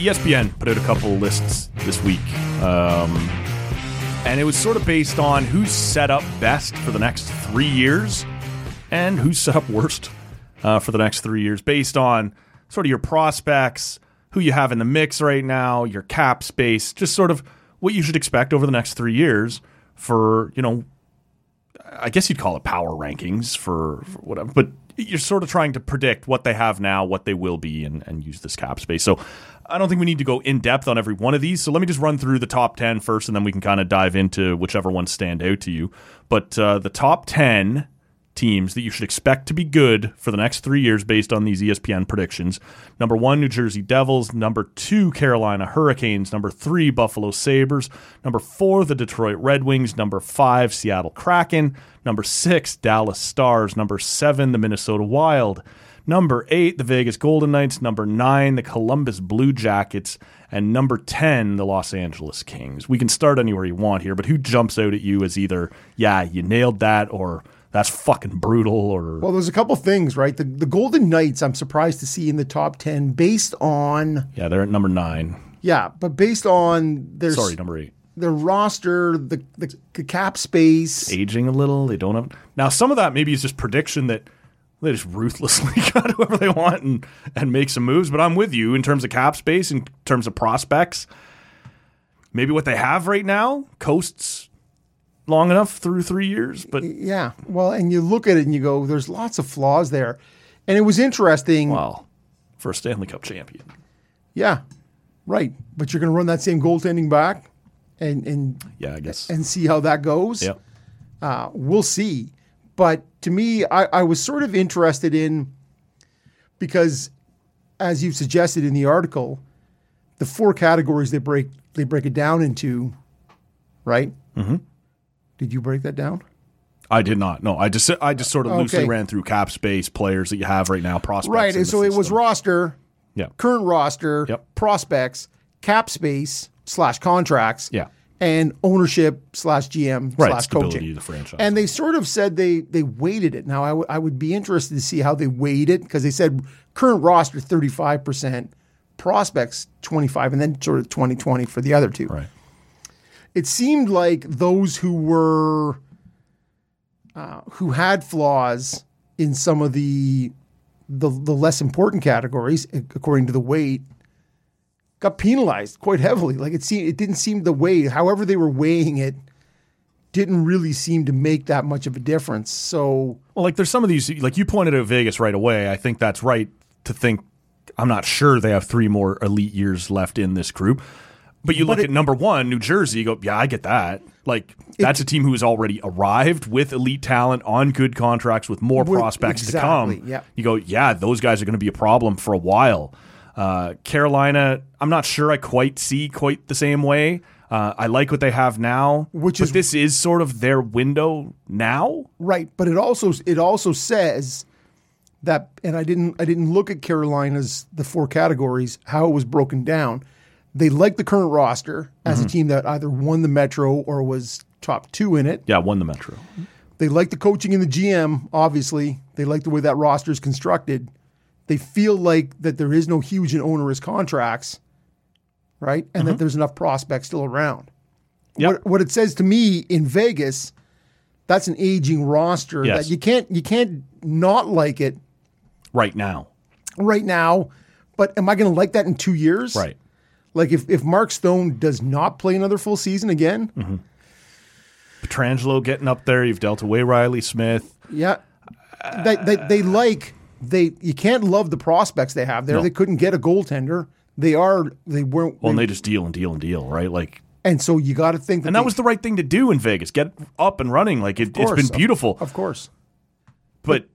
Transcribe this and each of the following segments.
ESPN put out a couple lists this week. Um, and it was sort of based on who's set up best for the next three years and who's set up worst uh, for the next three years based on sort of your prospects, who you have in the mix right now, your cap space, just sort of what you should expect over the next three years for, you know, I guess you'd call it power rankings for, for whatever, but you're sort of trying to predict what they have now, what they will be, and, and use this cap space. So I don't think we need to go in depth on every one of these. So let me just run through the top 10 first, and then we can kind of dive into whichever ones stand out to you. But uh, the top 10 teams that you should expect to be good for the next three years based on these ESPN predictions. Number one, New Jersey Devils. Number two, Carolina Hurricanes. Number three, Buffalo Sabres. Number four, the Detroit Red Wings. Number five, Seattle Kraken. Number six, Dallas Stars. Number seven, the Minnesota Wild. Number eight, the Vegas Golden Knights. Number nine, the Columbus Blue Jackets. And number 10, the Los Angeles Kings. We can start anywhere you want here, but who jumps out at you as either, yeah, you nailed that, or that's fucking brutal, or. Well, there's a couple things, right? The, the Golden Knights, I'm surprised to see in the top 10 based on, yeah, they're at number nine. yeah, but based on their, Sorry, number eight. their roster, the, the, the cap space. Aging a little. They don't have. Now, some of that maybe is just prediction that they just ruthlessly got whoever they want and, and make some moves. But I'm with you in terms of cap space, in terms of prospects. Maybe what they have right now coasts long enough through three years, but Yeah. Well, and you look at it and you go, there's lots of flaws there. And it was interesting. well, for a Stanley Cup champion. Yeah. Right. But you're going to run that same goaltending back and, and, Yeah, I guess. and see how that goes. Yep. Uh, we'll see. But to me, I, I was sort of interested in because, as you suggested in the article, the four categories they break they break it down into, right? Mm-hmm. Did you break that down? I did not. No, I just I just sort of loosely ran through cap space players that you have right now, prospects. Right. And so it was roster, Yeah. current roster, Yep. prospects, cap space slash contracts, Yeah. and ownership slash GM Right, slash coaching. of the franchise. And they sort of said they they weighted it. Now I, w- I would be interested to see how they weighed it because they said current roster thirty five percent, prospects twenty five, and then sort of 20-20 for the other two. right. It seemed like those who were uh, who had flaws in some of the the the less important categories, according to the weight, got penalized quite heavily. Like it seemed, it didn't seem the way. However, they were weighing it, didn't really seem to make that much of a difference. So Well, like there's some of these, like you pointed out Vegas right away. I think that's right to think. I'm not sure they have three more elite years left in this group. But you look it- at number one, New Jersey, you go, yeah, I get that. Like, that's a team who has already arrived with elite talent on good contracts with more prospects exactly, to come. yeah. You go, yeah, those guys are going to be a problem for a while. Uh, Carolina, I'm not sure I quite see quite the same way. Uh, I like what they have now, Which but is- this is sort of their window now. Right, but it also it also says that, and I didn't I didn't look at Carolina's the four categories how it was broken down. They like the current roster as a mm-hmm. team that either won the Metro or was top two in it. Yeah, won the Metro. They like the coaching and the GM. Obviously, they like the way that roster is constructed. They feel like that there is no huge and onerous contracts, right, and that mm-hmm. there's enough prospects still around. Yep. What, what it says to me in Vegas, that's an aging roster Yes. that you can't you can't not like it right now. right now. But am I going to like that in two years? Right. Like if if Mark Stone does not play another full season again, Mm-hmm. Pietrangelo getting up there. You've dealt away Reilly Smith. yeah, they, they they like they you can't love the prospects they have there. No. They couldn't get a goaltender. They are they weren't. Well, and they just deal and deal and deal, right? Like, and so you got to think that and that they- was the right thing to do in Vegas. Get up and running. Like, it, it's course, been beautiful. of course. but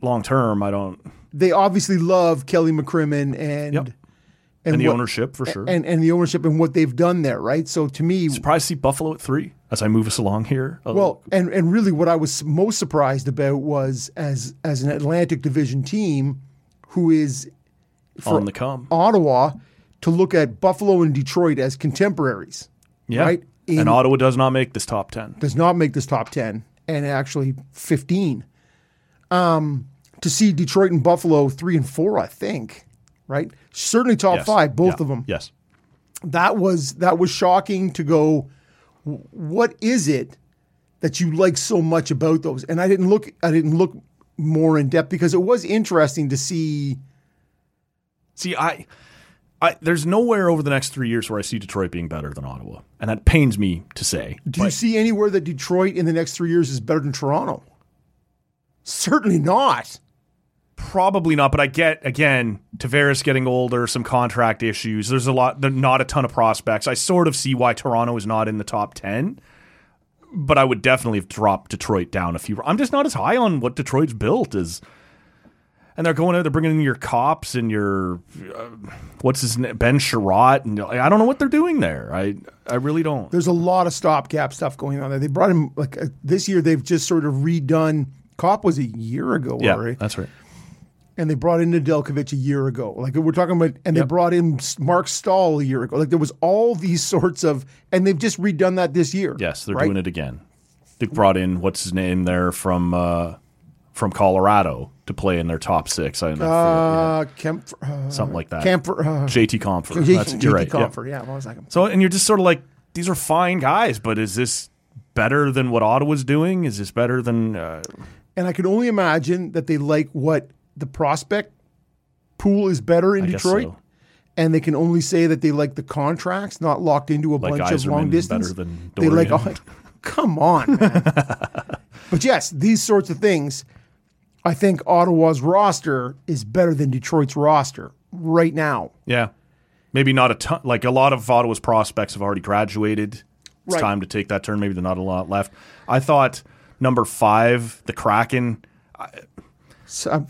long term, I don't. They obviously love Kelly McCrimmon and Yep. And, And the what- ownership for sure. and and the ownership and what they've done there, right? So to me, Surprised to see Buffalo at three as I move us along here. Uh, Well, and and really, what I was most surprised about was as as an Atlantic Division team, who is on the come. Ottawa, to look at Buffalo and Detroit as contemporaries. Yeah. right? In- and Ottawa does not make this top 10. Does not make this top ten, and actually fifteen. Um, to see Detroit and Buffalo three and four, I think. Right? Certainly top Yes. five, both Yeah. of them. Yes. That was that was shocking to go. What is it that you like so much about those? And I didn't look. I didn't look more in depth because it was interesting to see. See, I, I there's nowhere over the next three years where I see Detroit being better than Ottawa, and that pains me to say. Do you see anywhere that Detroit in the next three years is better than Toronto? Certainly not. Probably not, but I get again Tavares getting older, some contract issues. There's a lot, not a ton of prospects. I sort of see why Toronto is not in the top ten, but I would definitely have dropped Detroit down a few. I'm just not as high on what Detroit's built as. And they're going out, they're bringing in your Copps and your uh, what's his name, Ben Chiarot, and I don't know what they're doing there. I I really don't. There's a lot of stopgap stuff going on there. They brought him like uh, this year. They've just sort of redone. Copp was a year ago, Yeah, already, that's right. And they brought in Nedeljkovic a year ago. Like we're talking about, and they brought in Marc Staal a year ago. Like there was all these sorts of, and they've just redone that this year. Yes, they're right? doing it again. They brought in what's his name there from uh, from Colorado to play in their top six. I don't know, Uh, Kemp, uh, something like that. Compher, uh, JT Compher. J- That's, JT you're right. yeah. Compher. Yeah, I was like, So and you're just sort of like these are fine guys, but is this better than what Ottawa's doing? Is this better than? Uh, and I can only imagine that they like what the prospect pool is better in I Detroit. so. and they can only say that they like the contracts, not locked into a Like bunch of long distance. better than they like, oh, come on, man. but yes, these sorts of things. I think Ottawa's roster is better than Detroit's roster right now. Yeah, maybe not a ton. Like a lot of Ottawa's prospects have already graduated. It's Right. time to take that turn. Maybe there's not a lot left. I thought number five, the Kraken. So, uh,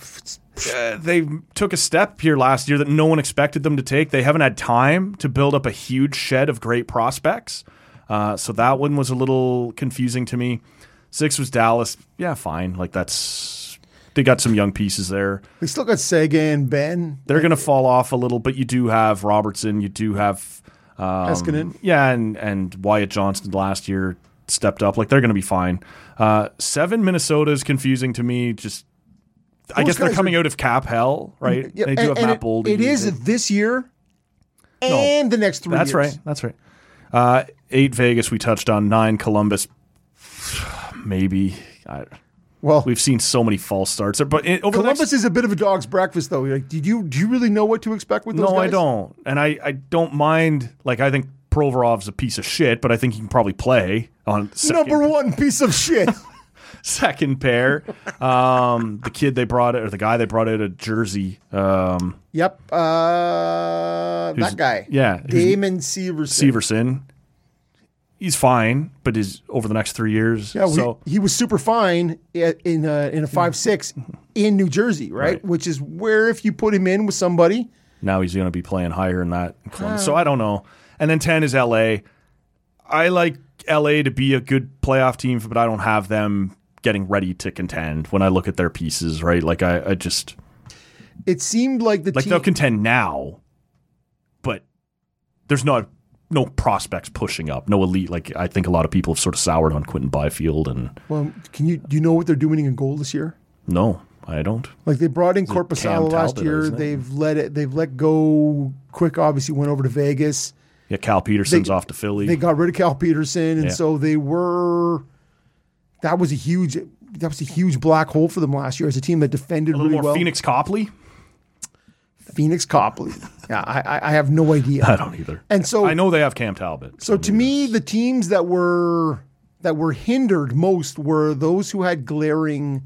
uh, they took a step here last year that no one expected them to take. They haven't had time to build up a huge shed of great prospects. Uh, so that one was a little confusing to me. Six was Dallas. Yeah, fine. Like that's they got some young pieces there. they still got Seguin and Benn. They're going to fall off a little, but you do have Robertson. You do have um, Heiskanen. Yeah, and and Wyatt Johnston last year stepped up. Like they're going to be fine. Uh, seven Minnesota is confusing to me. Just I guess they're coming are- out of cap hell, right? Yeah, they do and- have and Matt it- Boldy. It is this year and the next three That's years. right. That's right. Uh, eight Vegas. We touched on nine Columbus. Maybe I, Well, we've seen so many false starts, but it, over Columbus next, is a bit of a dog's breakfast, though. Like, did you do you really know what to expect with those no, guys? I don't, and I, I don't mind. Like I think Provorov's a piece of shit, but I think he can probably play on second, Number one piece of shit. second pair. Um, the kid they brought it, or the guy they brought out of Jersey. Um, yep, uh, that guy. yeah, Damon Severson. Severson. He's fine, but is over the next three years. Yeah, so he was super fine in a, in a five six in New Jersey, right? Right. Which is where if you put him in with somebody, now he's going to be playing higher in that. So I don't know. And then 10 is LA. I like LA to be a good playoff team, but I don't have them getting ready to contend when I look at their pieces, right? Like I, I just it seemed like the like team. they'll contend now, but there's not no prospects pushing up, no elite. Like I think a lot of people have sort of soured on Quinton Byfield, and well, can you do you know what they're doing in goal this year? no, I don't. Like they brought in Cam Korpisalo last year. They've let it. They've let go. Quick obviously went over to Vegas. Yeah, Cal Petersen's They- off to Philly. They got rid of Cal Petersen, and Yeah. so they were. That was a huge. That was a huge black hole for them last year as a team that defended a little really more well. Pheonix Copley. Pheonix Copley. Yeah, I, I- have no idea. I don't either. And so I know they have Cam Talbot. So to me, the teams that were that were hindered most were those who had glaring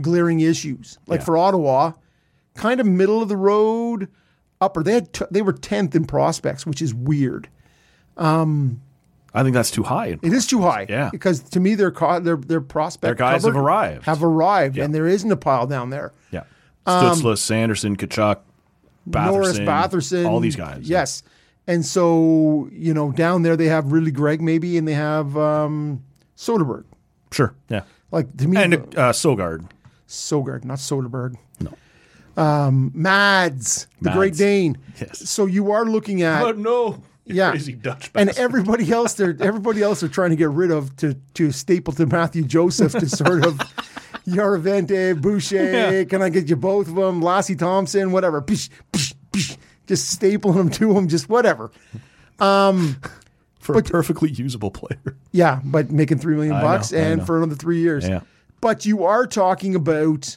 glaring issues. Like Yeah. for Ottawa, kind of middle of the road, upper. They had t- they were tenth in prospects, which is weird. Um, I think that's too high. It is too high. Yeah. because to me, their co- their their prospect Their guys have arrived. have arrived, and there isn't a pile down there. Yeah. Stützle, Sanderson, Tkachuk, Batherson, Norris Batherson, all these guys. Yes, and so you know down there they have really Greig maybe, and they have um, Soderberg. Sure. Yeah. Like to me, And uh, Sogaard. Sogaard, not Soderberg. No. Um, Mads, the Great Dane. Yes. So you are looking at no. Yeah. Crazy Dutch and everybody else they're everybody else they're trying to get rid of to to staple to Mathieu Joseph to sort of Yaravente, Boucher, Yeah. can I get you both of them? Lassi Thomson, whatever. Psh, psh, just stapling them to them, just whatever. Um, for a perfectly usable player. Yeah, but making three million bucks know, and for another three years. Yeah. But you are talking about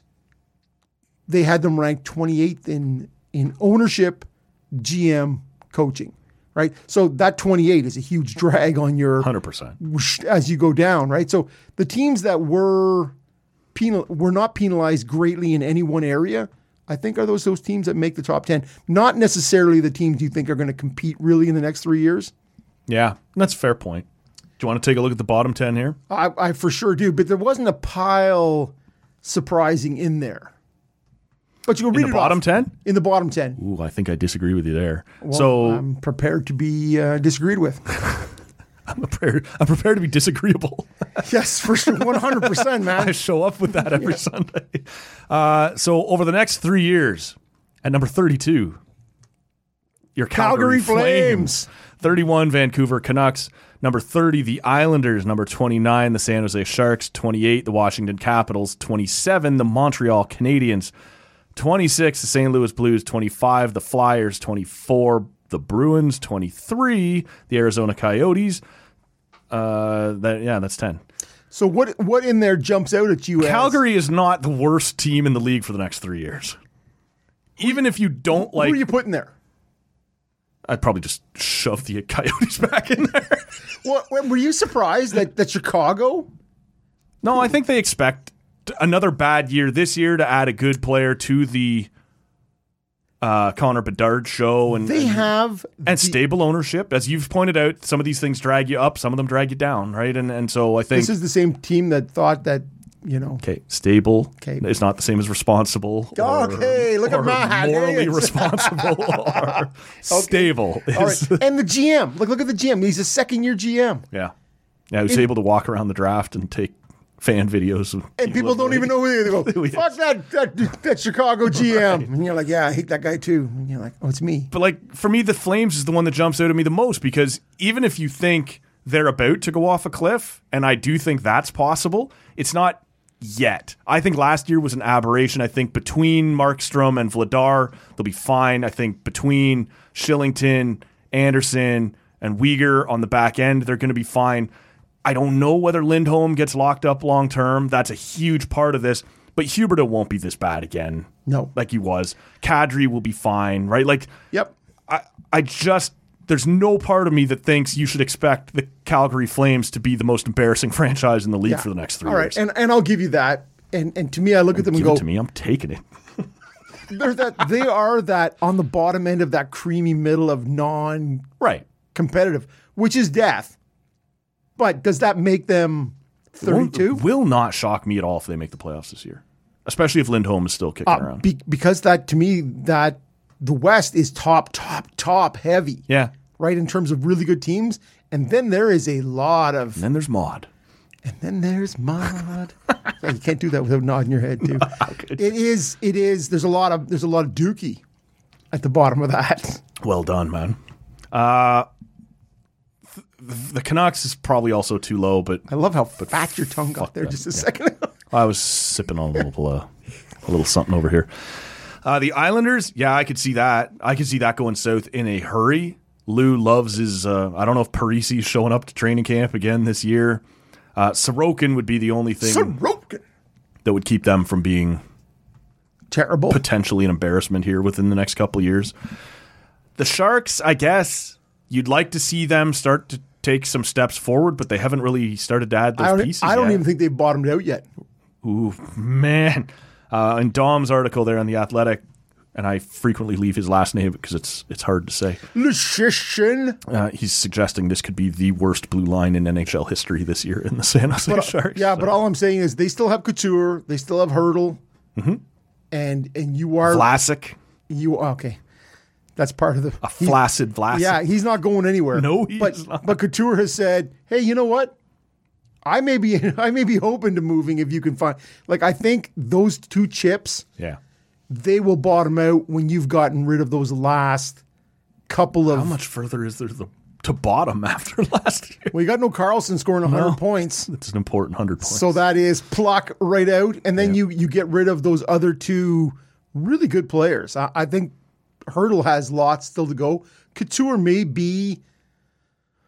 they had them ranked 28th in in ownership, GM, coaching, right? So that 28 is a huge drag on your 100%. as you go down, right? So the teams that were penal were not penalized greatly in any one area. I think are those those teams that make the top 10. Not necessarily the teams you think are going to compete really in the next 3 years. Yeah, that's a fair point. Do you want to take a look at the bottom 10 here? I, I for sure do, but there wasn't a pile surprising in there. But you can read In it the bottom off. 10? In the bottom ten, Ooh, I think I disagree with you there. so I'm prepared to be uh, disagreed with. I'm prepared, I'm prepared to be disagreeable. yes, for sure, one hundred percent, man. I show up with that every Sunday. Uh, so over the next three years, at number 32, your Calgary, Calgary Flames. Flames. 31, Vancouver Canucks. Number 30, the Islanders. Number 29, the San Jose Sharks. 28, the Washington Capitals. 27, the Montreal Canadiens. 26, the St. Louis Blues. 25, the Flyers. 24, the Bruins. 23, the Arizona Coyotes. Uh, that, yeah, that's 10. So what what in there jumps out at you? as- Calgary is not the worst team in the league for the next three years. Even if you don't like, Who are you putting there? I'd probably just shove the Coyotes back in there. What, what- were you surprised that that Chicago? no, I think they expect another bad year this year to add a good player to the uh, Connor Bedard show and They and, have and stable ownership. As you've pointed out, some of these things drag you up, some of them drag you down, right? And and so I think This is the same team that thought that you know. Okay, stable Okay. is not the same as responsible. or- Okay, look at or Matt. Morally responsible or stable. All is- and the GM. Look, look at the GM. He's a second year GM, Yeah. Yeah, who's able to walk around the draft and take fan videos. and people don't even know who he is. They go, "Fuck that, that that Chicago GM," and you're like, "Yeah, I hate that guy too." And you're like, "Oh, it's me." But like for me, the Flames is the one that jumps out at me the most because even if you think they're about to go off a cliff, and I do think that's possible, it's not yet. I think last year was an aberration. I think between Markstrom and Vladar, they'll be fine. I think between Shillington, Andersson, and Weegar on the back end, they're going to be fine. I don't know whether Lindholm gets locked up long term. That's a huge part of this. But Huberdeau won't be this bad again. No. Like he was. Kadri will be fine, right? Like Yep. I, I just there's no part of me that thinks you should expect the Calgary Flames to be the most embarrassing franchise in the league for the next three All right, years. and and I'll give you that. And and to me, I look at them and go, to me. I'm taking it. they're that they are that on the bottom end of that creamy middle of non Right. competitive, which is death. But does that make them Won't- 32? will not shock me at all if they make the playoffs this year, especially if Lindholm is still kicking Uh, around. be, because that to me that the West is top, top, top heavy, yeah. right? In terms of really good teams, and then there is a lot of, And then there's Maud. and then there's Mod. Yeah, you can't do that without nodding your head too. It is, it is. There's a lot of, there's a lot of Dookie at the bottom of that. Well done, man. Uh, the Canucks is probably also too low, but I love how fat your tongue got there that, just a second ago. I was sipping on a little, uh, a little something over here. Uh, the Islanders, yeah, I could see that. I could see that going south in a hurry. Lou loves his. Uh, I don't know if Parise's showing up to training camp again this year. Uh, Sorokin would be the only thing Sorokin. that would keep them from being Terrible. potentially an embarrassment here within the next couple of years. The Sharks, I guess you'd like to see them start to take some steps forward, but they haven't really started to add those I pieces. I don't yet. even think they've bottomed out yet. Ooh, man. Uh, in Dom's article there on the Athletic, and I frequently leave his last name because it's it's hard to say. Lucian. Uh, he's suggesting this could be the worst blue line in NHL history this year in the San Jose Sharks. Yeah, but all I'm saying is they still have Couture, they still have Hertl, Mm-hmm. and and you are Vlasic, you okay. That's part of the a flaccid Vlasic. yeah. He's not going anywhere. No, he but not. but Couture has said, hey, you know what? I may be I may be open to moving if you can find like I think those two chips yeah. they will bottom out when you've gotten rid of those last couple of How much further is there to, to bottom after last year? well you got no Karlsson scoring 100 points It's an important hundred points. So that is pluck right out, and then you you get rid of those other two really good players. I, I think Hertl has lots still to go. Couture may be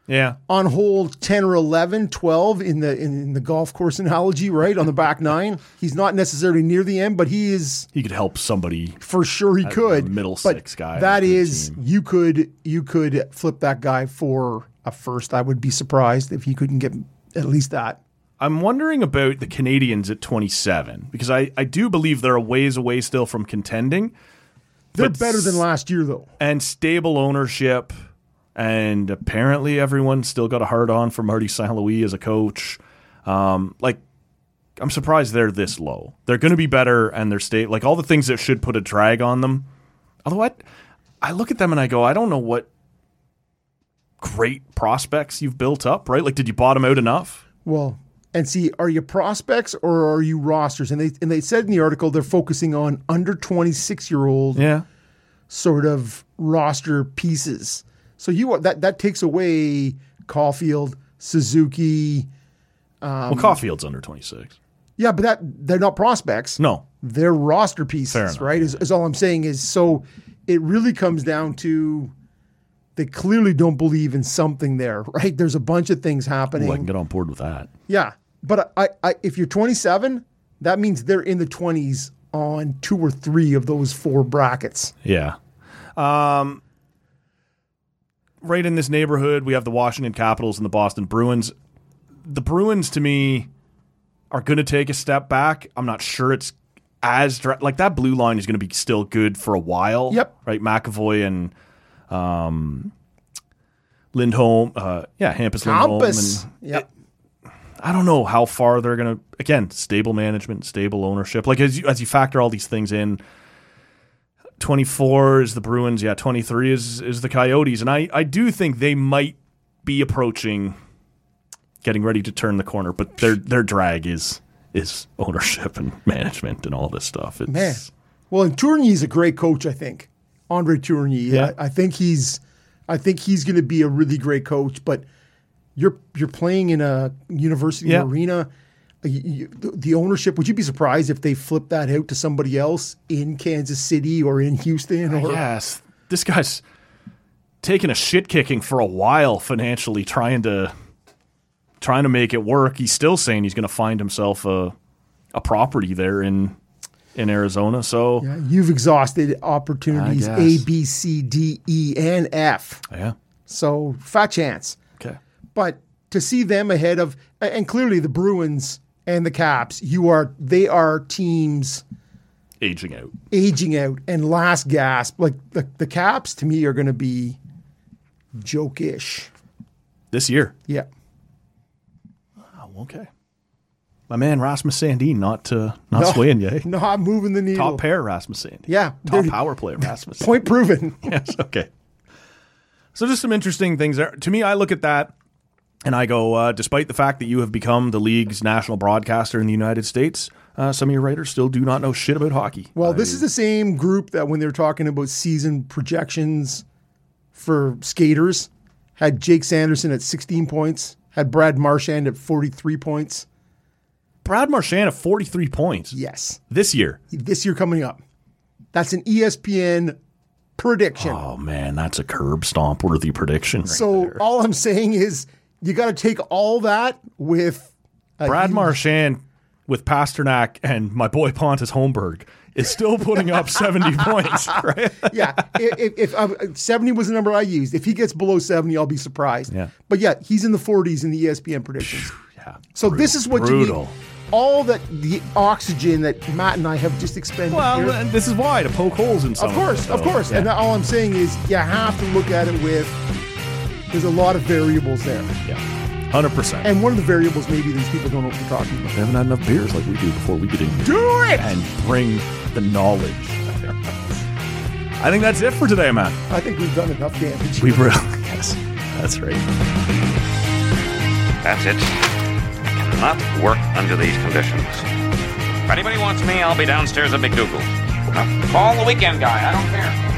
Yeah. on hole 10 or 11, 12 in the in, in the golf course analogy, right? On the back nine. He's not necessarily near the end, but he is He could help somebody. for sure he could. middle but six guy That is team. you could you could flip that guy for a first. I would be surprised if he couldn't get at least that. I'm wondering about the Canadiens at 27 because I, I do believe they're a ways away still from contending They're But better than last year though. and stable ownership. And apparently, everyone's still got a hard on for Marty St. Louis as a coach. Um, like, I'm surprised they're this low. They're going to be better, and they're state like all the things that should put a drag on them. Although I, I look at them and I go, I don't know what great prospects you've built up. Right? Like, did you bottom out enough? Well, and see, are you prospects or are you rosters? And they and they said in the article they're focusing on under 26 year old Yeah. sort of roster pieces. So you that that takes away Caufield, Suzuki. Um, well, Caufield's under 26. Yeah, but that they're not prospects. No. They're roster pieces, enough, right? Is, is all I'm saying is so it really comes down to they clearly don't believe in something there, right? There's a bunch of things happening. Ooh, I can get on board with that. Yeah, but I, I, if you're 27, that means they're in the 20s on two or three of those four brackets. Yeah. Um, right in this neighborhood, we have the Washington Capitals and the Boston Bruins. The Bruins, to me, are going to take a step back. I'm not sure it's as dra- like that blue line is going to be still good for a while. Yep. Right, McAvoy and um, Lindholm. Uh, yeah, Hampus Lindholm. And Yep. I don't know how far they're going to. Again, stable management, stable ownership. Like as you as you factor all these things in, twenty four is the Bruins. Yeah, twenty three is is the Coyotes, and I I do think they might be approaching getting ready to turn the corner, but their their drag is is ownership and management and all this stuff. It's, Man. Well, and Tourigny's a great coach, I think. Andre Tourigny. Yeah. I, I think he's I think he's going to be a really great coach, but you're you're playing in a university Yeah. arena. You- the- ownership, would you be surprised if they flip that out to somebody else in Kansas City or in Houston? Or Yes, this guy's taking a shit kicking for a while financially, trying to trying to make it work. He's still saying he's going to find himself a a property there in in Arizona. So Yeah, you've exhausted opportunities A. B, C, D, E, and F. yeah, So fat chance. okay, But to see them ahead of, and clearly the Bruins and the Caps, you are they are teams aging out. aging out and last gasp. Like the, the Caps to me are going to be joke-ish. This year, Yeah. oh, okay. My man Rasmus Sandin, not uh, not No. swaying you. Not moving the needle. Top pair Rasmus Sandin. Yeah. top power play Rasmus. Point proven. yes, okay. So just some interesting things there. To me, I look at that and I go, uh, despite the fact that you have become the league's national broadcaster in the United States, uh, some of your writers still do not know shit about hockey. Well, this is the same group that when they were talking about season projections for skaters, had Jake Sanderson at 16 points, had Brad Marchand at 43 points. Brad Marchand at 43 points Yes. this year. This year coming up. That's an ESPN prediction. Oh, man, that's a curb stomp worthy prediction. Right so there. all I'm saying is you got to take all that with Brad huge- Marchand with Pastrnak and my boy Pontus Holmberg is still putting up 70 points, right? yeah, if, if, if uh, 70 was the number I used, if he gets below 70, I'll be surprised. Yeah. But yeah, he's in the 40s in the ESPN predictions. Yeah. So this is what you need. All that the oxygen that Matt and I have just expended Well, here. and this is why to poke holes in some Of course, it, of course. yeah. And all I'm saying is you have to look at it with there's a lot of variables there. Yeah, hundred percent. And one of the variables maybe these people don't know what they're talking about. They haven't had enough beers like we do before we get in here Do it! and bring the knowledge. I think that's it for today, Matt. I think we've done enough damage. We've really yes, that's right. That's it. Cannot work under these conditions. If anybody wants me, I'll be downstairs at McDougal's. Now, call the weekend guy. I don't care.